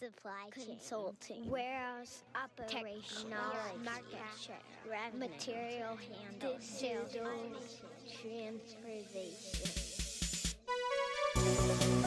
supply chain, consulting, warehouse operations, market share, revenue, material handling, sales, transportation.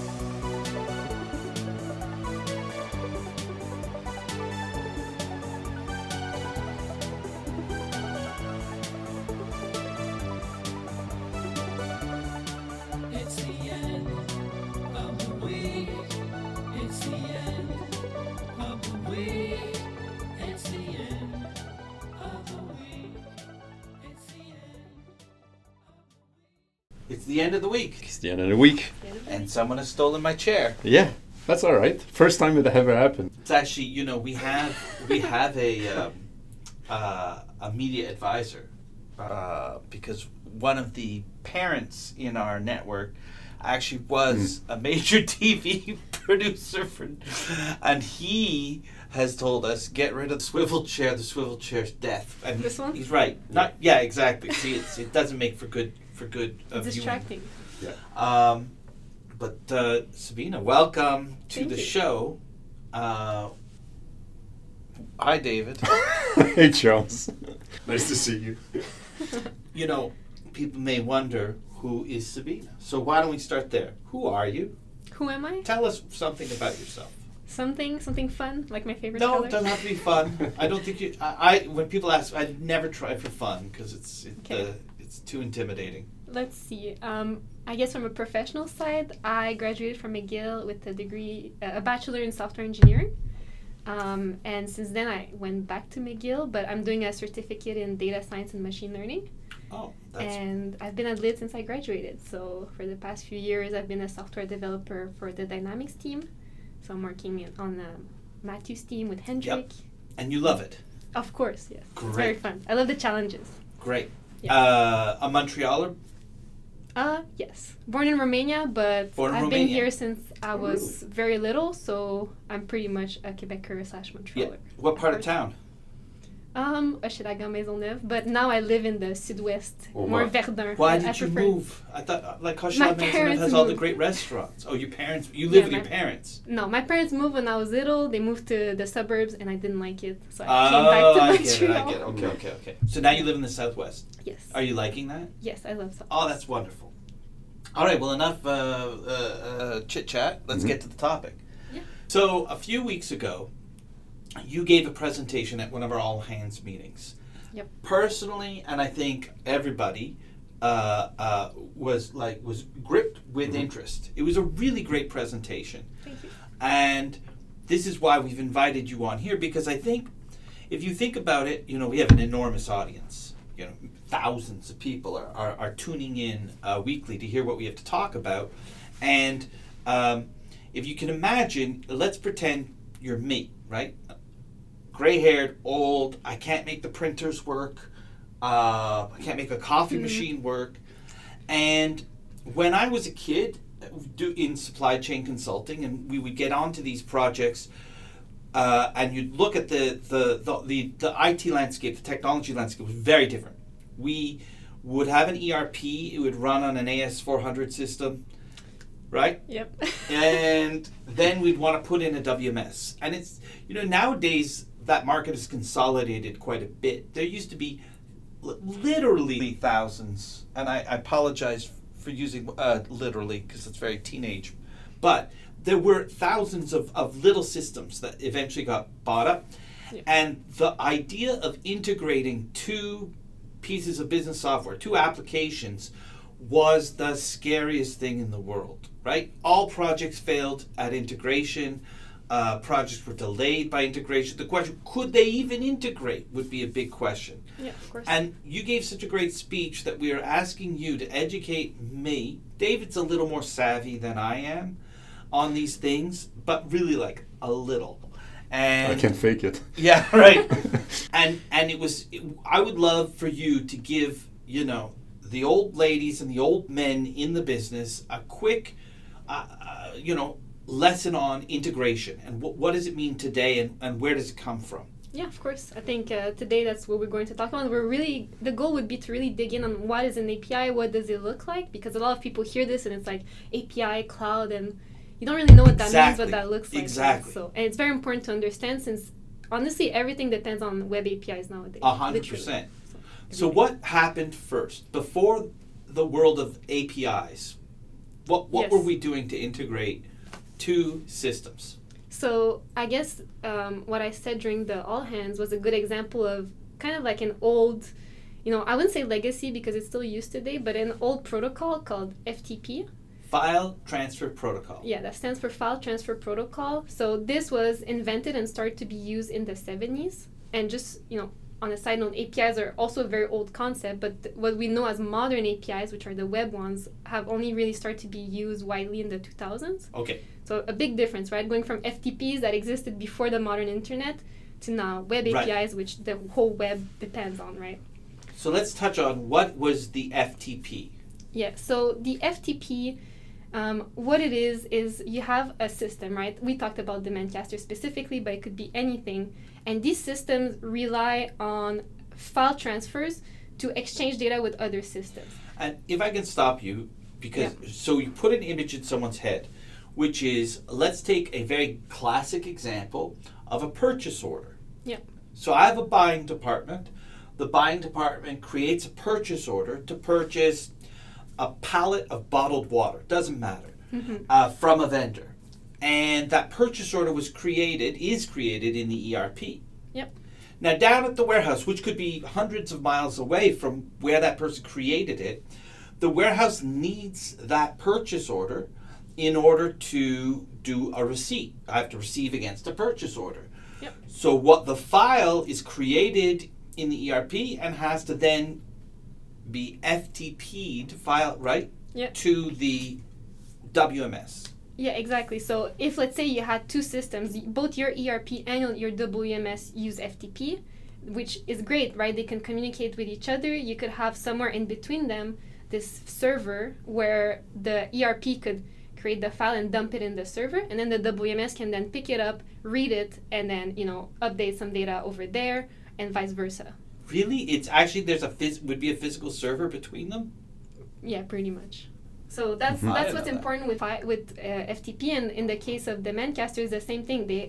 The end of the week, It's the end of the week. and someone has stolen my chair. Yeah, that's all right. First time it ever happened. It's actually, you know, we have we have a um, uh, a media advisor uh, because one of the parents in our network actually was a major TV producer for, and he has told us get rid of the swivel chair. The swivel chair's death. And This one? He's right. Not yeah, exactly. See, it's, it doesn't make for good for good uh, viewing. distracting. Um, but uh, Sabina, welcome to Thank the you. show. Uh, hi, David. hey, Charles. nice to see you. you know, people may wonder who is Sabina. So why don't we start there? Who are you? Who am I? Tell us something about yourself. Something, something fun, like my favorite No, color. it doesn't have to be fun. I don't think you. I, I when people ask, I never try for fun because it's it, Okay. uh, it's too intimidating. Let's see. Um, I guess from a professional side, I graduated from McGill with a degree, uh, a bachelor in software engineering. Um, and since then, I went back to McGill, but I'm doing a certificate in data science and machine learning. Oh, that's and I've been at LIDD since I graduated. So for the past few years, I've been a software developer for the Dynamics team. So I'm working in, on um, Matthew's team with Hendrik. Yep. and you love it. Of course, yes. It's very fun. I love the challenges. Great. Yeah. Uh, a Montrealer. Uh, yes. Born in Romania, but Born I've Romania. been here since I was very little, so I'm pretty much a Quebecer slash Montrealer. Yeah. What part of town? Um, Hochelaga Maisonneuve, but now I live in the Sud-Ouest, Oh, more wow. Verdun. Why I did you move? I thought uh, like My Hochelaga Maisonneuve parents has all the great restaurants. Oh, your parents. You live Yeah, with your parents. No, my parents moved when I was little. They moved to the suburbs, and I didn't like it, so I Oh, came back to I Montreal. get it. I get it. Okay, okay, okay. So now you live in the southwest. Yes. Are you liking that? Yes, I love South. Oh, that's wonderful. All right. Well, enough uh, uh, uh, chit chat. Let's Mhm. get to the topic. Yeah. So a few weeks ago, you gave a presentation at one of our all hands meetings. Yep. Personally, and I think everybody uh, uh, was like was gripped with Mhm. interest. It was a really great presentation. Thank you. And this is why we've invited you on here because I think if you think about it, you know, we have an enormous audience. You know, thousands of people are, are, are tuning in uh, weekly to hear what we have to talk about. And um, if you can imagine, let's pretend you're me, right? Gray haired, old, I can't make the printers work, uh, I can't make a coffee Mhm. machine work. And when I was a kid, do in supply chain consulting, and we would get onto these projects, uh, and you'd look at the the, the the the IT landscape, the technology landscape was very different. We would have an ERP; it would run on an AS400 system, right? Yep. and then we'd want to put in a WMS. And it's you know nowadays that market is consolidated quite a bit. There used to be literally thousands, and I, I apologize for using uh, literally because it's very teenage, but there were thousands of, of little systems that eventually got bought up. Yeah. And the idea of integrating two pieces of business software, two applications, was the scariest thing in the world, right? All projects failed at integration. Uh, projects were delayed by integration. The question, could they even integrate, would be a big question. yeah, of course. And you gave such a great speech that we are asking you to educate me. David's a little more savvy than I am on these things, but really like a little. And I can fake it. yeah, right. and and it was I would love for you to give, you know, the old ladies and the old men in the business a quick uh, uh, you know, lesson on integration and what what does it mean today and, and where does it come from? Yeah, of course. I think uh, today that's what we're going to talk about. We're really the goal would be to really dig in on what is an API, what does it look like, because a lot of people hear this and it's like API, cloud, and you don't really know what that means, Exactly. what that looks like. right? Exactly. So, and it's very important to understand since honestly everything depends on web APIs nowadays. A hundred percent. So, So what happened first before the world of APIs? What what Yes. were we doing to integrate two systems? So I guess um, what I said during the all hands was a good example of kind of like an old, you know, I wouldn't say legacy because it's still used today, but an old protocol called FTP. File transfer protocol. Yeah, that stands for File Transfer Protocol. So this was invented and started to be used in the 70s. And just, you know, on a side note, APIs are also a very old concept, but th- what we know as modern APIs, which are the web ones, have only really started to be used widely in the 2000s. Okay. So a big difference, right? Going from FTPs that existed before the modern internet to now web Right. APIs, which the whole web depends on, right? So let's touch on what was the FTP. Yeah, so the FTP, um, what it is, is you have a system, right? We talked about Demandcaster specifically, but it could be anything. And these systems rely on file transfers to exchange data with other systems. And if I can stop you, because so you put an image in someone's head, which is let's take a very classic example of a purchase order. Yeah. So I have a buying department. The buying department creates a purchase order to purchase a pallet of bottled water. Doesn't matter. Uh, from a vendor. And that purchase order was created, is created in the ERP. Yep. Now, down at the warehouse, which could be hundreds of miles away from where that person created it, the warehouse needs that purchase order in order to do a receipt. I have to receive against a purchase order. Yep. So, what the file is created in the ERP and has to then be FTP'd file right Yep. to the WMS. Yeah, exactly. So if let's say you had two systems, both your ERP and your WMS use FTP, which is great, right? They can communicate with each other. You could have somewhere in between them this server where the ERP could create the file and dump it in the server, and then the WMS can then pick it up, read it, and then you know update some data over there, and vice versa. Really, it's actually there's a phys- would be a physical server between them. Yeah, pretty much. So that's Mhm. That's what's know that. important with fi- with uh, FTP, and in the case of DemandCaster, is the same thing. They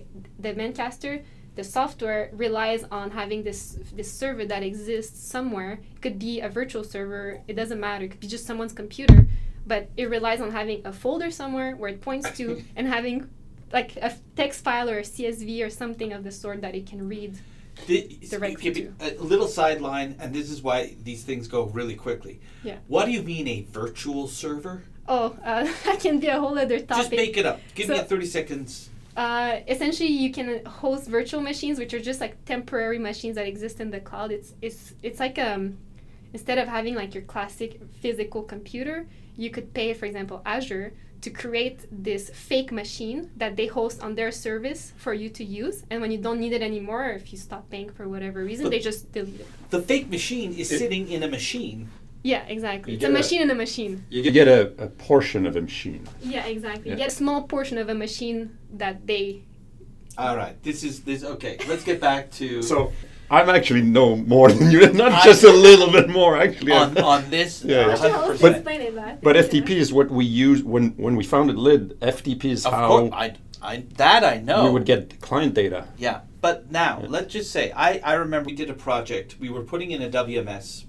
the Mancaster, the software relies on having this this server that exists somewhere. It could be a virtual server. It doesn't matter. It could be just someone's computer, but it relies on having a folder somewhere where it points to and having like a text file or a CSV or something of the sort that it can read. The, Directly okay, a little sideline, and this is why these things go really quickly. Yeah. What do you mean a virtual server? Oh, uh, that can be a whole other topic. Just make it up. Give me So- a thirty seconds. Uh, essentially, you can host virtual machines, which are just like temporary machines that exist in the cloud. It's it's it's like um, instead of having like your classic physical computer, you could pay, for example, Azure to create this fake machine that they host on their service for you to use. And when you don't need it anymore, if you stop paying for whatever reason, But- they just delete it. The fake machine is It- sitting in a machine. Yeah, exactly. You It's a get a- machine in a machine. You get a, a portion of a machine. Yeah, exactly. Yeah. You get a small portion of a machine that they. All right. This is this. Okay. Let's get back to So I'm actually know more than you, not I- just a little bit more actually. on on this. Yeah, yeah. a hundred I'll percent. explain it that. But FTP is what we use when when we founded LIDD. FTP is Of how course, I, I that I know. we would get client data. Yeah, but now Yeah. let's just say I, I remember we did a project. We were putting in a WMS,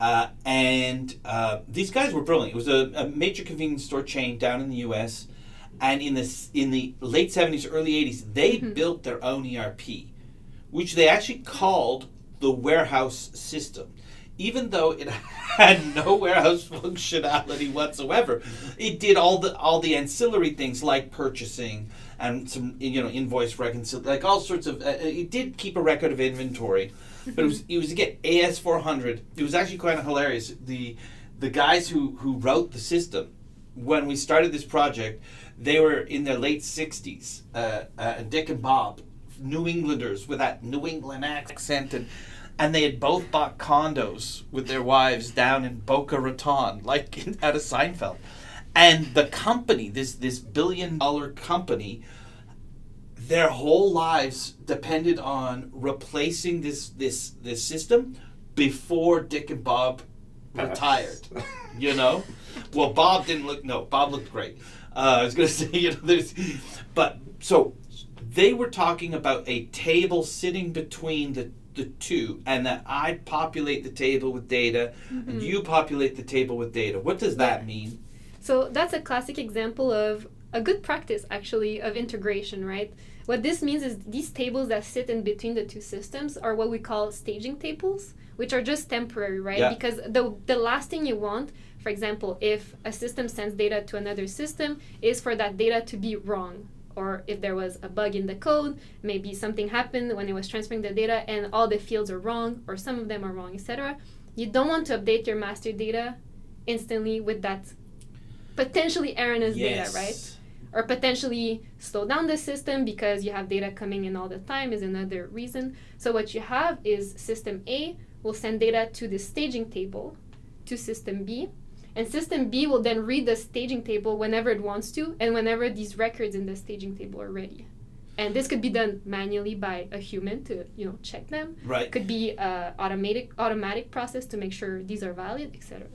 uh, and uh, these guys were brilliant. It was a, a major convenience store chain down in the U.S. And in the in the late seventies, early eighties, they Mhm. built their own ERP, which they actually called the warehouse system. Even though it had no warehouse functionality whatsoever, it did all the all the ancillary things like purchasing and some you know invoice reconciliation, like all sorts of. Uh, it did keep a record of inventory, but it was it was again AS four hundred. It was actually kind of hilarious. The the guys who who wrote the system when we started this project, they were in their late sixties. Uh, uh, Dick and Bob, New Englanders with that New England accent and. And they had both bought condos with their wives down in Boca Raton, like in, out of Seinfeld. And the company, this this billion dollar company, their whole lives depended on replacing this this this system before Dick and Bob retired. You know, well Bob didn't look no Bob looked great, Uh, I was going to say, you know, there's, but so they were talking about a table sitting between the the two, and that I populate the table with data, and mm-hmm. you populate the table with data. What does that mean? So that's a classic example of a good practice, actually, of integration, right? What this means is these tables that sit in between the two systems are what we call staging tables, which are just temporary, right? Yeah. Because the, the last thing you want, for example, if a system sends data to another system, is for that data to be wrong. Or if there was a bug in the code, maybe something happened when it was transferring the data and all the fields are wrong, or some of them are wrong, etc. You don't want to update your master data instantly with that potentially erroneous data, right? or potentially slow down the system because you have data coming in all the time is another reason. So what you have is system A will send data to the staging table to system B and system B will then read the staging table whenever it wants to and whenever these records in the staging table are ready. And this could be done manually by a human to, you know, check them. Right. Could be a automatic automatic process to make sure these are valid, etc.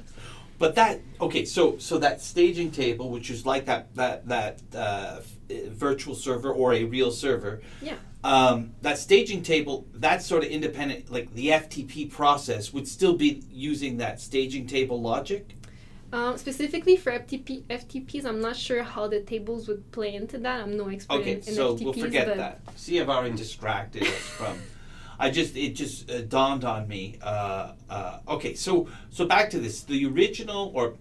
But that okay, so so that staging table, which is like that that that uh, virtual server or a real server, Yeah. um, that staging table, that's sort of independent. Like the FTP process would still be using that staging table logic. Um, specifically for FTP, FTPs, I'm not sure how the tables would play into that. I'm no expert Okay, in, in so FTPs, we'll forget that. See, I've distracted us from. I just it just uh, dawned on me. Uh, uh, okay, so so back to this. The original, or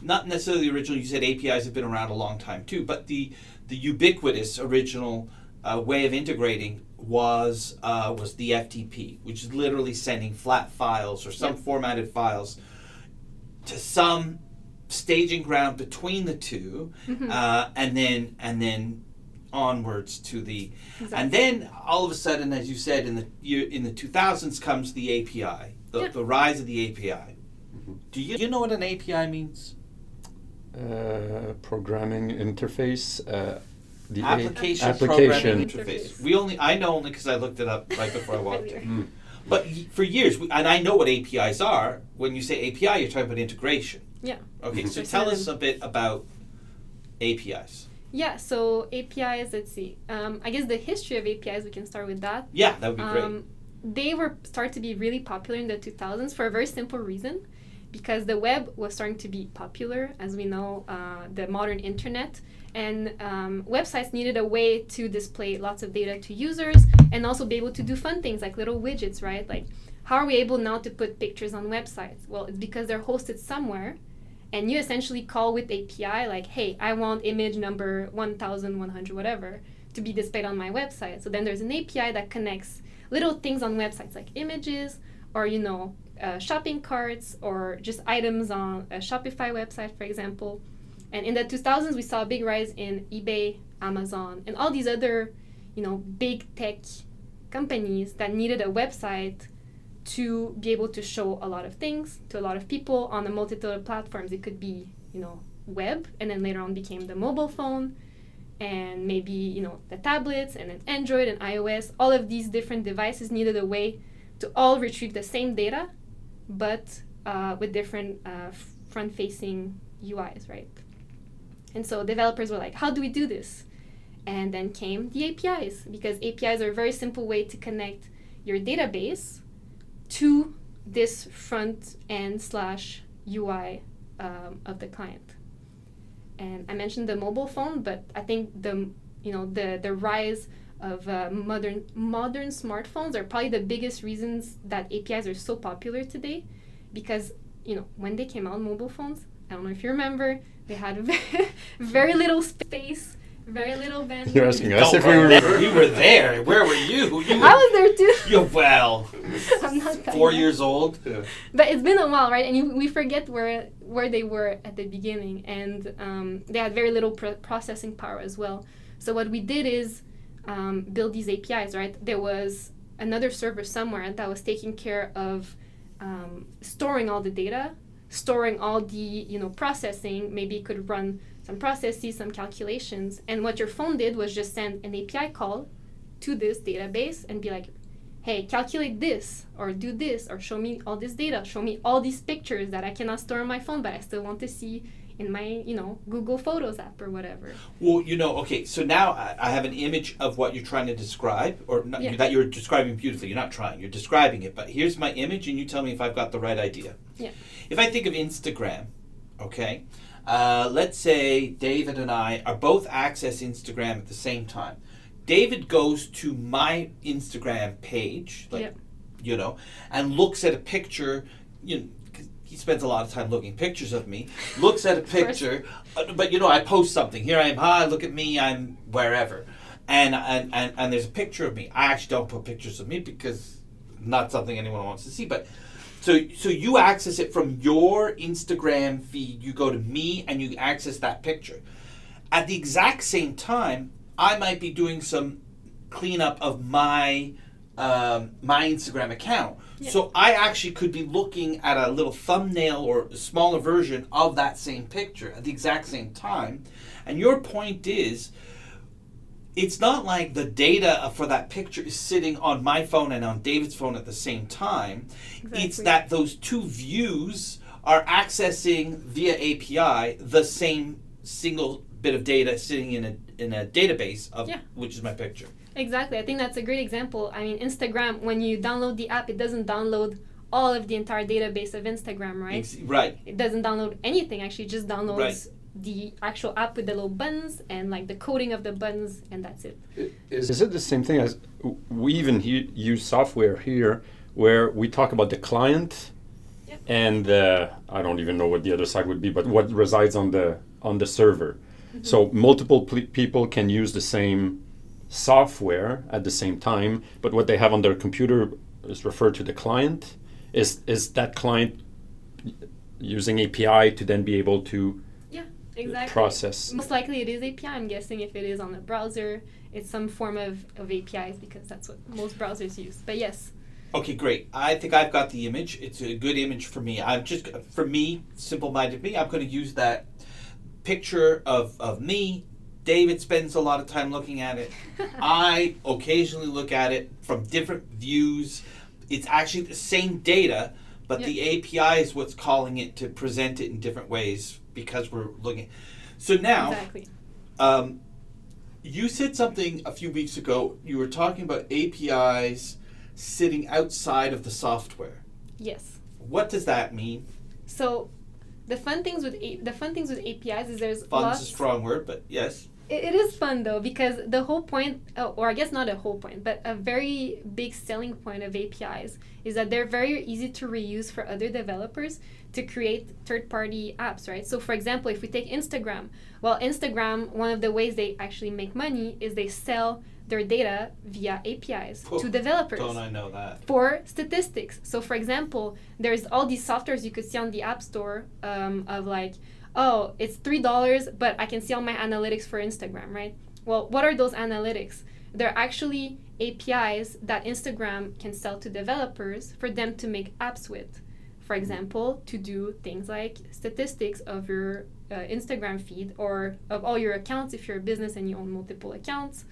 not necessarily the original. You said APIs have been around a long time too, but the the ubiquitous original uh, way of integrating was uh, was the FTP, which is literally sending flat files or some Yep. formatted files to some staging ground between the 2 Mhm. uh, and then and then onwards to the Exactly. and then all of a sudden as you said in the year in the 2000s comes the API the, Yeah. the rise of the API do you, you know what an API means Uh, programming interface. Uh, the A- application, application. programming Interface. interface we only I know only because I looked it up right before I walked in Mm. But for years we, and I know what APIs are when you say API you're talking about integration Yeah. okay so tell us a bit about APIs Yeah, so APIs, let's see. Um, I guess the history of APIs, we can start with that. yeah that would be great Um, they were started to be really popular in the 2000s for a very simple reason because the web was starting to be popular as we know uh, the modern internet. And um, websites needed a way to display lots of data to users and also be able to do fun things like little widgets right? Like how are we able now to put pictures on websites? Well it's because they're hosted somewhere and you essentially call with api like hey i want image number 1100 whatever to be displayed on my website. So then there's an api that connects little things on websites like images or you know uh, shopping carts or just items on a shopify website for example. And in the 2000s we saw a big rise in ebay amazon and all these other you know big tech companies that needed a website to be able to show a lot of things to a lot of people on a multitude of platforms. It could be you know web and then later on became the mobile phone and maybe you know the tablets and then android and ios. All of these different devices needed a way to all retrieve the same data but uh, with different uh, front facing uis right? And so developers were like how do we do this? And then came the apis because apis are a very simple way to connect your database to this front end slash ui um, of the client. And I mentioned the mobile phone, but I think the you know the the rise of uh, modern modern smartphones are probably the biggest reasons that APIs are so popular today, because you know when they came out, mobile phones. I don't know if you remember, they had very, very little space, very little bandwidth. You're asking us if we remember. remember. You were there. Where were you? You were, I was there too. you well, I'm not that four young. years old. but it's been a while, right? And you, we forget where where they were at the beginning, and um, they had very little pro- processing power as well. So what we did is um, build these APIs, right? There was another server somewhere that was taking care of um, storing all the data, storing all the you know processing. Maybe it could run some processes, some calculations, and what your phone did was just send an API call to this database and be like, hey, calculate this, or do this, or show me all this data, show me all these pictures that I cannot store on my phone, but I still want to see in my you know Google Photos app or whatever. Well, you know, okay, so now I, I have an image of what you're trying to describe, or not, Yeah. that you're describing beautifully. You're not trying, you're describing it. But here's my image, and you tell me if I've got the right idea. Yeah. If I think of Instagram, okay, uh, let's say David and I are both access Instagram at the same time. David goes to my Instagram page, like, Yep. you know, and looks at a picture, you know, he spends a lot of time looking pictures of me, looks at a picture, uh, but you know, I post something. Here I am, hi, look at me, I'm wherever. And, and, and, and there's a picture of me. I actually don't put pictures of me because not something anyone wants to see. But so so you access it from your Instagram feed. You go to me and you access that picture. At the exact same time, I might be doing some cleanup of my um, my Instagram account. Yeah. So I actually could be looking at a little thumbnail or a smaller version of that same picture at the exact same time. And your point is, it's not like the data for that picture is sitting on my phone and on David's phone at the same time. Exactly. It's that those two views are accessing via API the same single bit of data sitting in a in a database of Yeah. which is my picture. Exactly. I think that's a great example. I mean, Instagram, when you download the app, it doesn't download all of the entire database of Instagram, right? Ex- right. It doesn't download anything, actually, it just downloads the actual app with the little buttons and like the coding of the buttons, and that's it. Is, is it the same thing as we even he, use software here where we talk about the client Yeah. and uh, I don't even know what the other side would be, but what resides on the on the server. So multiple pl- people can use the same software at the same time, but what they have on their computer is referred to the client. Is is that client using API to then be able to yeah, Exactly. process? Most likely it is API. I'm guessing if it is on the browser, it's some form of, of APIs because that's what most browsers use. But yes, Okay, great. I think I've got the image. It's a good image for me. I'm just for me, simple-minded me. I'm going to use that picture of of me. David spends a lot of time looking at it. I occasionally look at it from different views. It's actually the same data, but the API is what's calling it to present it in different ways because we're looking. So now, exactly. um, you said something a few weeks ago. You were talking about APIs sitting outside of the software. Yes. What does that mean? So the fun things with A- the fun things with APIs is there's Fun's lots a strong word, but yes. It, is fun though because the whole point, uh, or I guess not a whole point, but a very big selling point of APIs is that they're very easy to reuse for other developers to create third-party apps, right? So, for example, if we take Instagram, well, Instagram, one of the ways they actually make money is they sell their data via APIs Oh, to developers Don't I know that? for statistics. So, for example, there's all these softwares you could see on the App Store um, of like, oh, it's three dollars, but I can see all my analytics for Instagram, right? Well, what are those analytics? They're actually APIs that Instagram can sell to developers for them to make apps with. For example, to do things like statistics of your uh, Instagram feed or of all your accounts if you're a business and you own multiple accounts.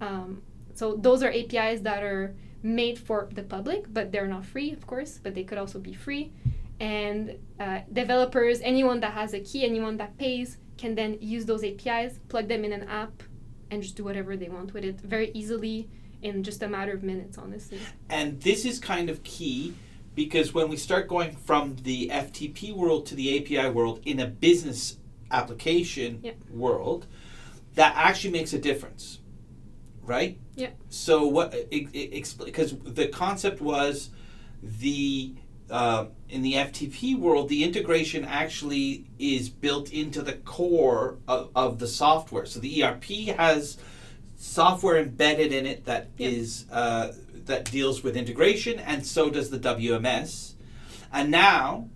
Um, so those are APIs that are made for the public, but they're not free, of course, but they could also be free. And uh, developers, anyone that has a key, anyone that pays, can then use those APIs, plug them in an app, and just do whatever they want with it very easily in just a matter of minutes, honestly. And this is kind of key because when we start going from the FTP world to the API world in a business application Yeah. world, that actually makes a difference, right? Yeah. So what? It because the concept was the uh, in the FTP world, the integration actually is built into the core of, of the software. So the ERP has software embedded in it that Yeah. is uh, that deals with integration, and so does the WMS. And now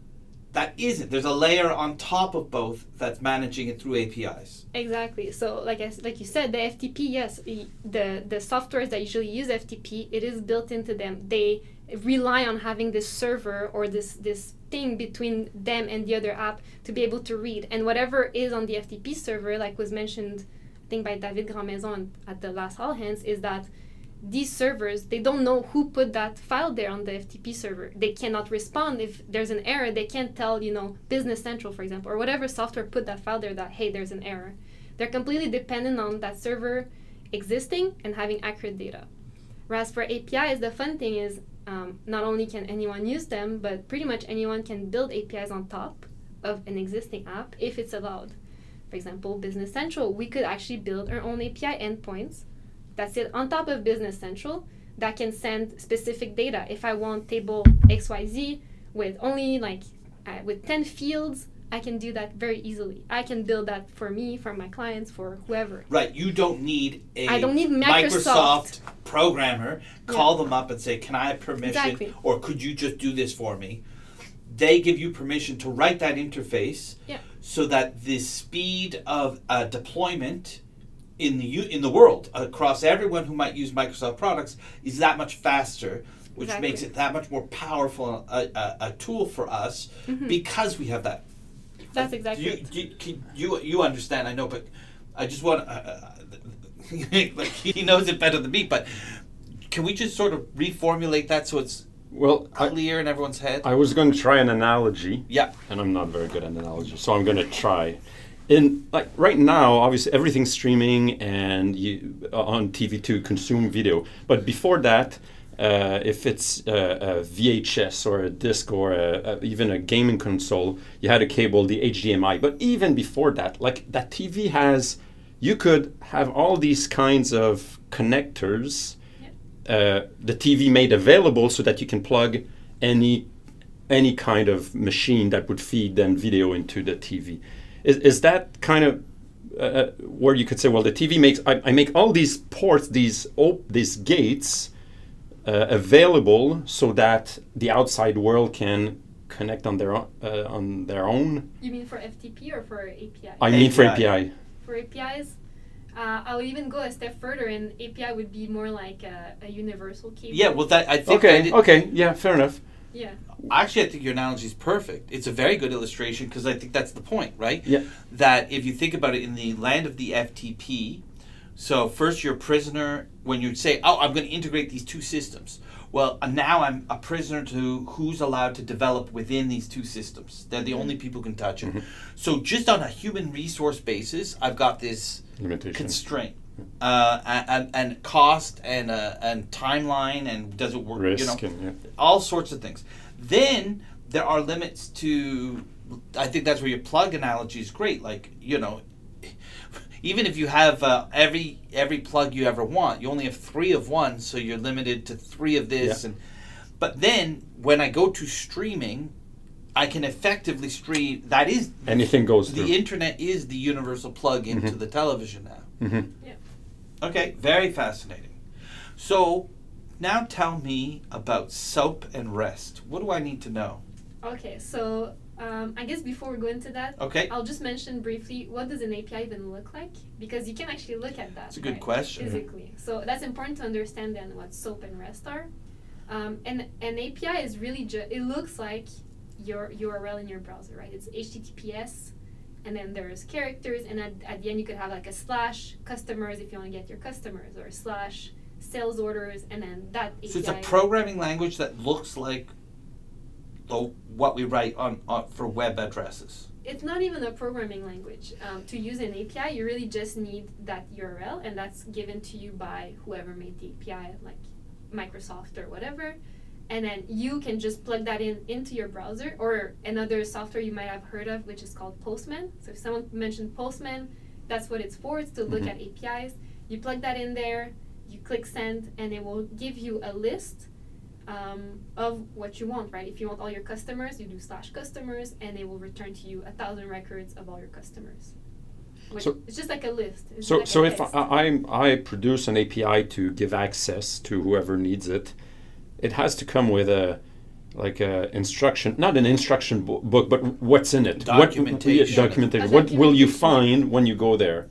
that isn't. There's a layer on top of both that's managing it through APIs. Exactly. So, like I, like you said, the FTP, yes, the the softwares that usually use FTP, it is built into them. They rely on having this server or this this thing between them and the other app to be able to read. And whatever is on the FTP server, like was mentioned, I think by David Grandmaison at the last All Hands, is that these servers they don't know who put that file there on the ftp server. They cannot respond. If there's an error they can't tell you know business central for example or whatever software put that file there that hey there's an error. They're completely dependent on that server existing and having accurate data. Whereas for apis the fun thing is um, not only can anyone use them but pretty much anyone can build apis on top of an existing app if it's allowed. For example business central we could actually build our own api endpoints. That's it. On top of Business Central that can send specific data. If I want table XYZ with only like uh, with 10 fields, I can do that very easily. I can build that for me, for my clients, for whoever. Right. You don't need a I don't need Microsoft, programmer. Call them up and say, "Can I have permission?" Exactly. Or could you just do this for me? They give you permission to write that interface Yeah. so that the speed of uh, deployment in the in the world across everyone who might use Microsoft products is that much faster, which Exactly. makes it that much more powerful a, a, a tool for us because we have that. That's exactly You, it. you, can- you, you understand, I know, but I just want uh, uh, like he knows it better than me. But can we just sort of reformulate that so it's Well, I, clear in everyone's head? I was going to try an analogy. yeah. and I'm not very good at analogy, so I'm gonna try. In like right now, obviously everything's streaming and you uh, on TV to consume video. But before that, uh, if it's a, a VHS or a disc or a, a, even a gaming console, you had a cable, the HDMI. But even before that, like that TV has, you could have all these kinds of connectors. Uh, the TV made available so that you can plug any any kind of machine that would feed then video into the TV. Is, is that kind of uh, where you could say, well, the TV makes I, I make all these ports, these op- these gates uh, available so that the outside world can connect on their own, uh, on their own. You mean for FTP or for API? I mean for API. API. for APIs, uh, I'll even go a step further, and API would be more like a, a universal key. Yeah, well, that I think. Okay, did- okay, yeah, fair enough. Yeah. Actually, I think your analogy is perfect. It's a very good illustration because I think that's the point, right? Yeah. That if you think about it in the land of the FTP, so first you're a prisoner when you say, "Oh, I'm going to integrate these two systems." Well, uh, now I'm a prisoner to who's allowed to develop within these two systems. They're the only people who can touch it. So just on a human resource basis, I've got this Limitation. constraint. Uh, and, and, and cost and uh, and timeline and does it work? Risk you know, and yeah. all sorts of things. Then there are limits to. I think that's where your plug analogy is great. Like you know, even if you have uh, every every plug you ever want, you only have three of one, so you're limited to three of this. Yeah. And but then when I go to streaming, I can effectively stream. That is Anything goes through. the internet is the universal plug into the television now. Mhm. Okay, very fascinating. So now tell me about SOAP and REST. What do I need to know? Okay, so um, I guess before we go into that, Okay. I'll just mention briefly what does an API even look like because you can actually look at that. That's a good right, question. Physically, so that's important to understand then what SOAP and REST are. Um, and an API is really just it looks like your URL in your browser, right? It's HTTPS, and then there's characters, and at, at the end you could have like a slash customers if you want to get your customers, or slash sales orders, and then that API. So it's a programming language that looks like the, what we write on, on for web addresses. it's not even a programming language. Um, to use an API, you really just need that URL, and that's given to you by whoever made the API, like Microsoft or whatever. And then you can just plug that in into your browser or another software you might have heard of, which is called Postman. So if someone mentioned Postman, that's what it's for. It's to look Mhm. at APIs. You plug that in there, you click send, and it will give you a list um, of what you want, right? If you want all your customers, you do slash customers, and they will return to you a thousand records of all your customers. Which- So- it's just like a list. It's So, like so a if I. I, I produce an API to give access to whoever needs it, it has to come with a like a instruction, not an instruction bo- book, but what's in it? What- Documentation. documentation. What will you find when you go there,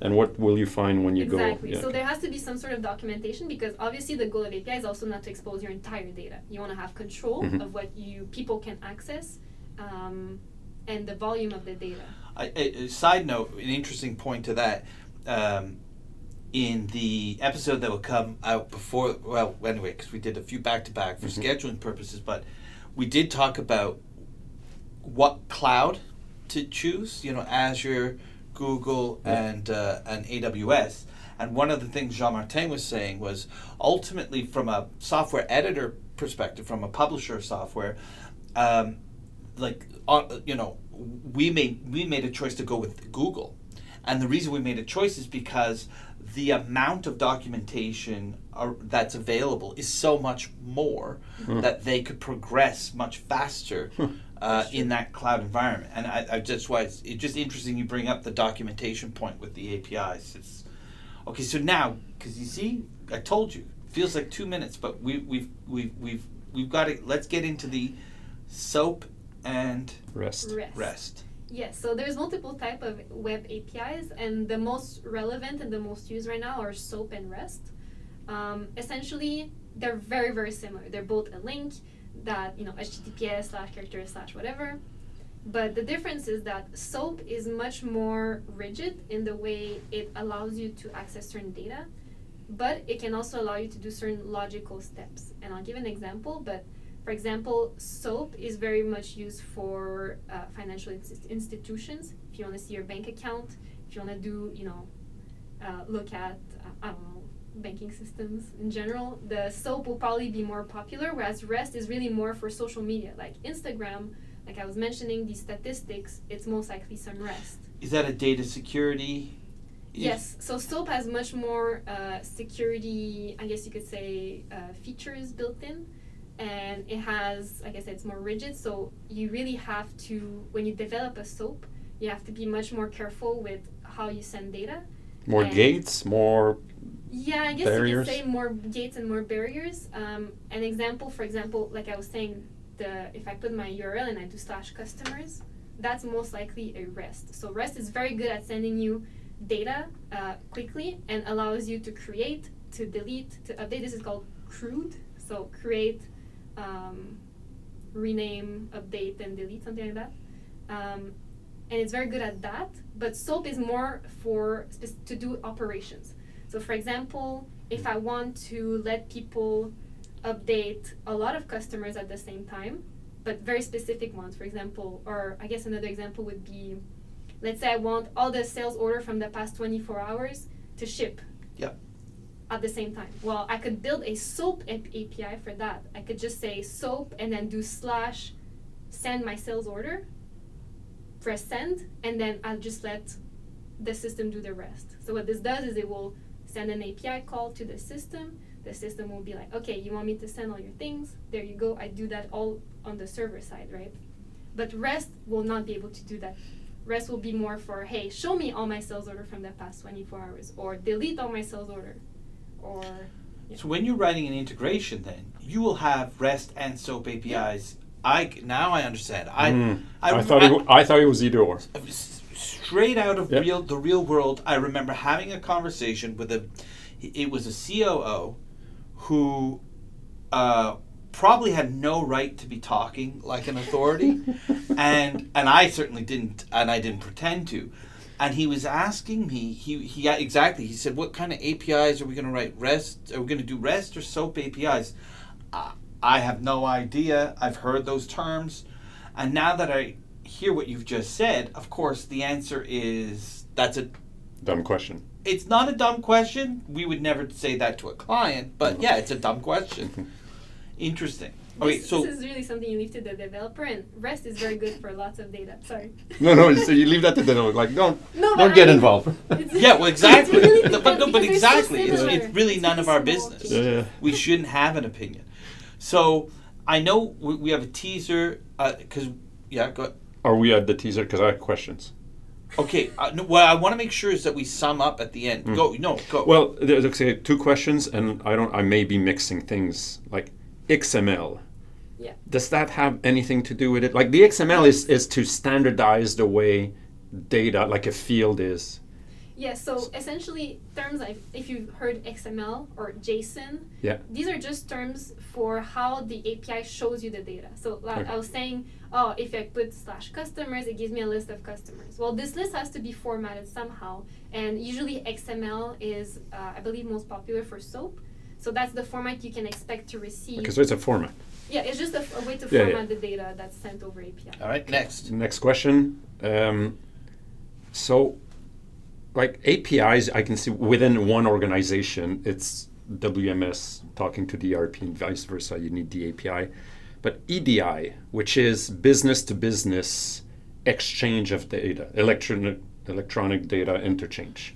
and what will you find when you exactly. go? Yeah, so okay. there has to be some sort of documentation because obviously the goal of API is also not to expose your entire data. You want to have control Mhm. of what you people can access, um, and the volume of the data. I, a, a side note, an interesting point to that. Um, in the episode that will come out before. Well, anyway, because we did a few back to back for scheduling purposes, but we did talk about what cloud to choose. You know, Azure, Google, and uh, and AWS. And one of the things Jean Martin was saying was ultimately, from a software editor perspective, from a publisher of software, um, like uh, you know, we made we made a choice to go with Google, and the reason we made a choice is because the amount of documentation are, that's available is so much more that they could progress much faster uh, in that cloud environment. And I, I just why it's, it's just interesting you bring up the documentation point with the APIs. It's okay. So now, because you see, I told you, feels like two minutes, but we, we've we've we've we've got to let's get into the soap and Rest. Rest. rest. Yes, so there's multiple type of web APIs, and the most relevant and the most used right now are SOAP and REST. Um, essentially, they're very very similar. They're both a link that you know HTTPS slash character slash whatever. But the difference is that SOAP is much more rigid in the way it allows you to access certain data, but it can also allow you to do certain logical steps. And I'll give an example, but for example, SOAP is very much used for uh, financial inst- institutions. If you want to see your bank account, if you want to do, you know, uh, look at, uh, I don't know, banking systems in general, the SOAP will probably be more popular, whereas REST is really more for social media, like Instagram. Like I was mentioning, these statistics, it's most likely some REST. Is that a data security? Yes, so SOAP has much more uh, security, I guess you could say, uh, features built in. And it has, like I said, it's more rigid. So you really have to, when you develop a SOAP, you have to be much more careful with how you send data. More And- gates, more. Yeah, I guess Barriers? you could say more gates and more barriers. Um, an example, for example, like I was saying, the if I put my URL and I do slash customers, that's most likely a REST. So REST is very good at sending you data uh, quickly and allows you to create, to delete, to update. This is called CRUD. So create, um, rename, update, and delete, something like that. Um, and it's very good at that. But SOAP is more for to do operations. So, for example, if I want to let people update a lot of customers at the same time, but very specific ones, for example, or I guess another example would be let's say I want all the sales order from the past 24 hours to ship. Yep. At the same time. Well, I could build a SOAP ap- API for that. I could just say SOAP and then do slash send my sales order, press send, and then I'll just let the system do the rest. So what this does is it will send an API call to the system. The system will be like, okay, you want me to send all your things? There you go. I do that all on the server side, right? But REST will not be able to do that. REST will be more for, hey, show me all my sales order from the past 24 hours, or delete all my sales order, or So when you're writing an integration, then you will have REST and SOAP APIs. I now I understand. I Mm. I, I, thought it, wa- I thought it was either or. Straight out of Yep. real the real world. I remember having a conversation with a. It was a COO who uh, probably had no right to be talking like an authority, and and I certainly didn't, and I didn't pretend to. And he was asking me, he, he exactly, he said, what kind of APIs are we going to write? REST? Are we going to do REST or SOAP APIs? Uh, I have no idea. I've heard those terms. And now that I hear what you've just said, of course, the answer is that's a. Dumb question. It's not a dumb question. We would never say that to a client, but mm-hmm. yeah, it's a dumb question. Mm-hmm. Interesting. Okay, this, so this is really something you leave to the developer, and REST is very good for lots of data. Sorry. No, no. So you leave that to the no. Like, don't, No, don't I get mean- involved. Yeah, well, exactly. It's really but, no, but because so exactly, it's, it's really It's none of our business. Yeah, yeah. We shouldn't have an opinion. So I know we, we have a teaser uh, because yeah, go. Are we at the teaser? Because I have questions. Okay, uh, no, what I want to make sure is that we sum up at the end. Mm. Go, no, go. Well, there's okay, two questions, and I don't. I may be mixing things. Like XML. Yeah. Does that have anything to do with it? Like the XML is is to standardize the way data, like a field is. Yeah, so essentially, terms like if you've heard XML or JSON, Yeah. these are just terms for how the API shows you the data. So, like Okay. I was saying, oh, if I put slash customers, it gives me a list of customers. Well, this list has to be formatted somehow, and usually XML is, uh, I believe, most popular for SOAP. So that's the format you can expect to receive. Okay, so it's a format. yeah, it's just a, a way to Yeah, yeah. format the data that's sent over API. All right, next. Next question. Um, so, like APIs, I can see within one organization, it's WMS talking to the ERP and vice versa. You need the API, but EDI, which is business to business exchange of data, electronic electronic data interchange.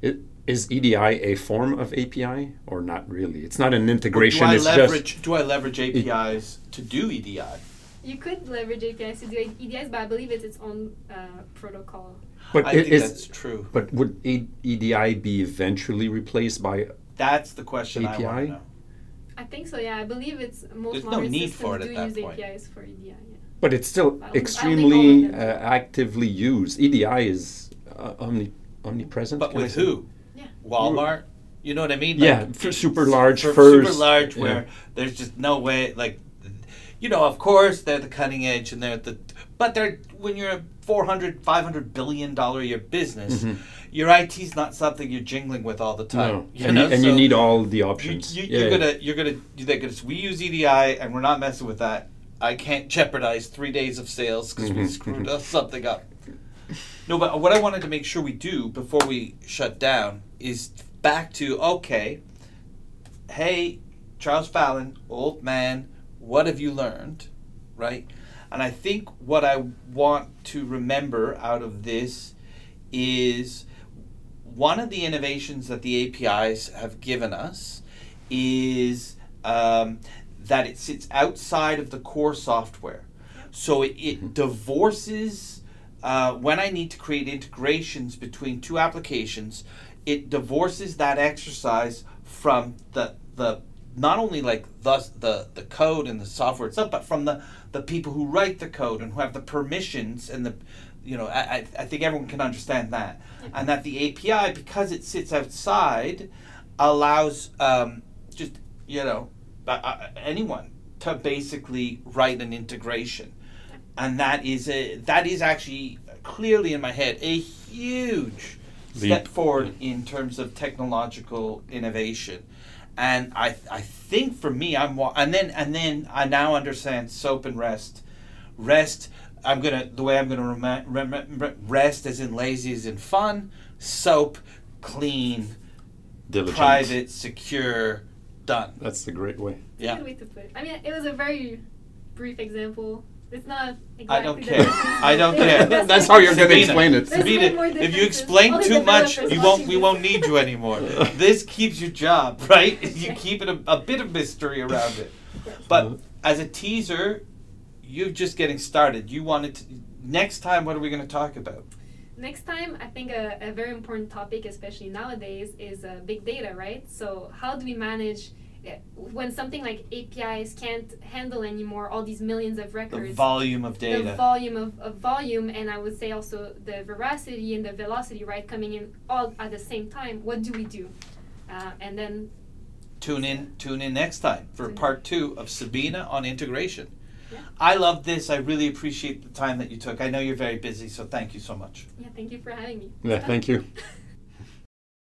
It, is EDI a form of API or not really? It's not an integration. do I leverage? just do I leverage APIs to do EDI? You could leverage APIs to do EDIs, but I believe it's its own uh, protocol. but I it think is- that's true. But would E- EDI be eventually replaced by That's the question I want API? to know. I think so. Yeah, I believe it's most There's no modern need systems for it do at that use point. APIs for EDI. Yeah. But it's still I don't- I don't think extremely uh, actively used. EDI is uh, omni- omnipresent. But with who? Yeah. Walmart. You know what I mean? Yeah, for super large for first. super large yeah. where there's just no way like you know of course they're the cutting edge and they're the but they're when you're a 400 500 billion dollar year business Mhm. your IT's not something you're jingling with all the time No. you and, know? you, and you need all the options. you, Yeah, you're yeah. gonna you're gonna they're gonna we use EDI and we're not messing with that I can't jeopardize three days of sales because we Mhm, screwed mhm. something up no but what I wanted to make sure we do before we shut down is back to okay hey, Charles Fallon, old man, what have you learned? Right? And I think what I want to remember out of this is one of the innovations that the APIs have given us is um, that it sits outside of the core software. So it, it divorces, uh, when I need to create integrations between two applications, it divorces that exercise from the the not only like the the the code and the software itself, but from the the people who write the code and who have the permissions and the you know I, I I think everyone can understand that. And that the API because it sits outside allows um, just you know uh, uh, anyone to basically write an integration. And that is a that is actually clearly in my head a huge step forward in terms of technological innovation and I I think for me I'm wa- and then and then I now understand soap and rest rest I'm gonna the way I'm gonna rem- rem- rem- rest as in lazy as in fun soap clean Diligent. private secure done That's the great way. Yeah. good way to put it. I mean, it was a very brief example. It's not exactly I don't care. I don't care. That's how you're going to explain it. There's way Sabina, if you explain All too much, you won't. We won't need you anymore. this keeps your job, right? You keep it a, a bit of mystery around it. But as a teaser, you're just getting started. You wanted to. Next time, what are we going to talk about? Next time, I think a, a very important topic, especially nowadays, is uh, big data, right? So, how do we manage when something like APIs can't handle anymore all these millions of records, The volume of data, the volume of, of volume and I would say also the veracity and the velocity, right, coming in all at the same time. What do we do? Uh, and then tune in. Tune in next time for part two of Sabina on integration. Yeah. I love this. I really appreciate the time that you took. I know you're very busy, so thank you so much. yeah, thank you for having me. Yeah, thank you.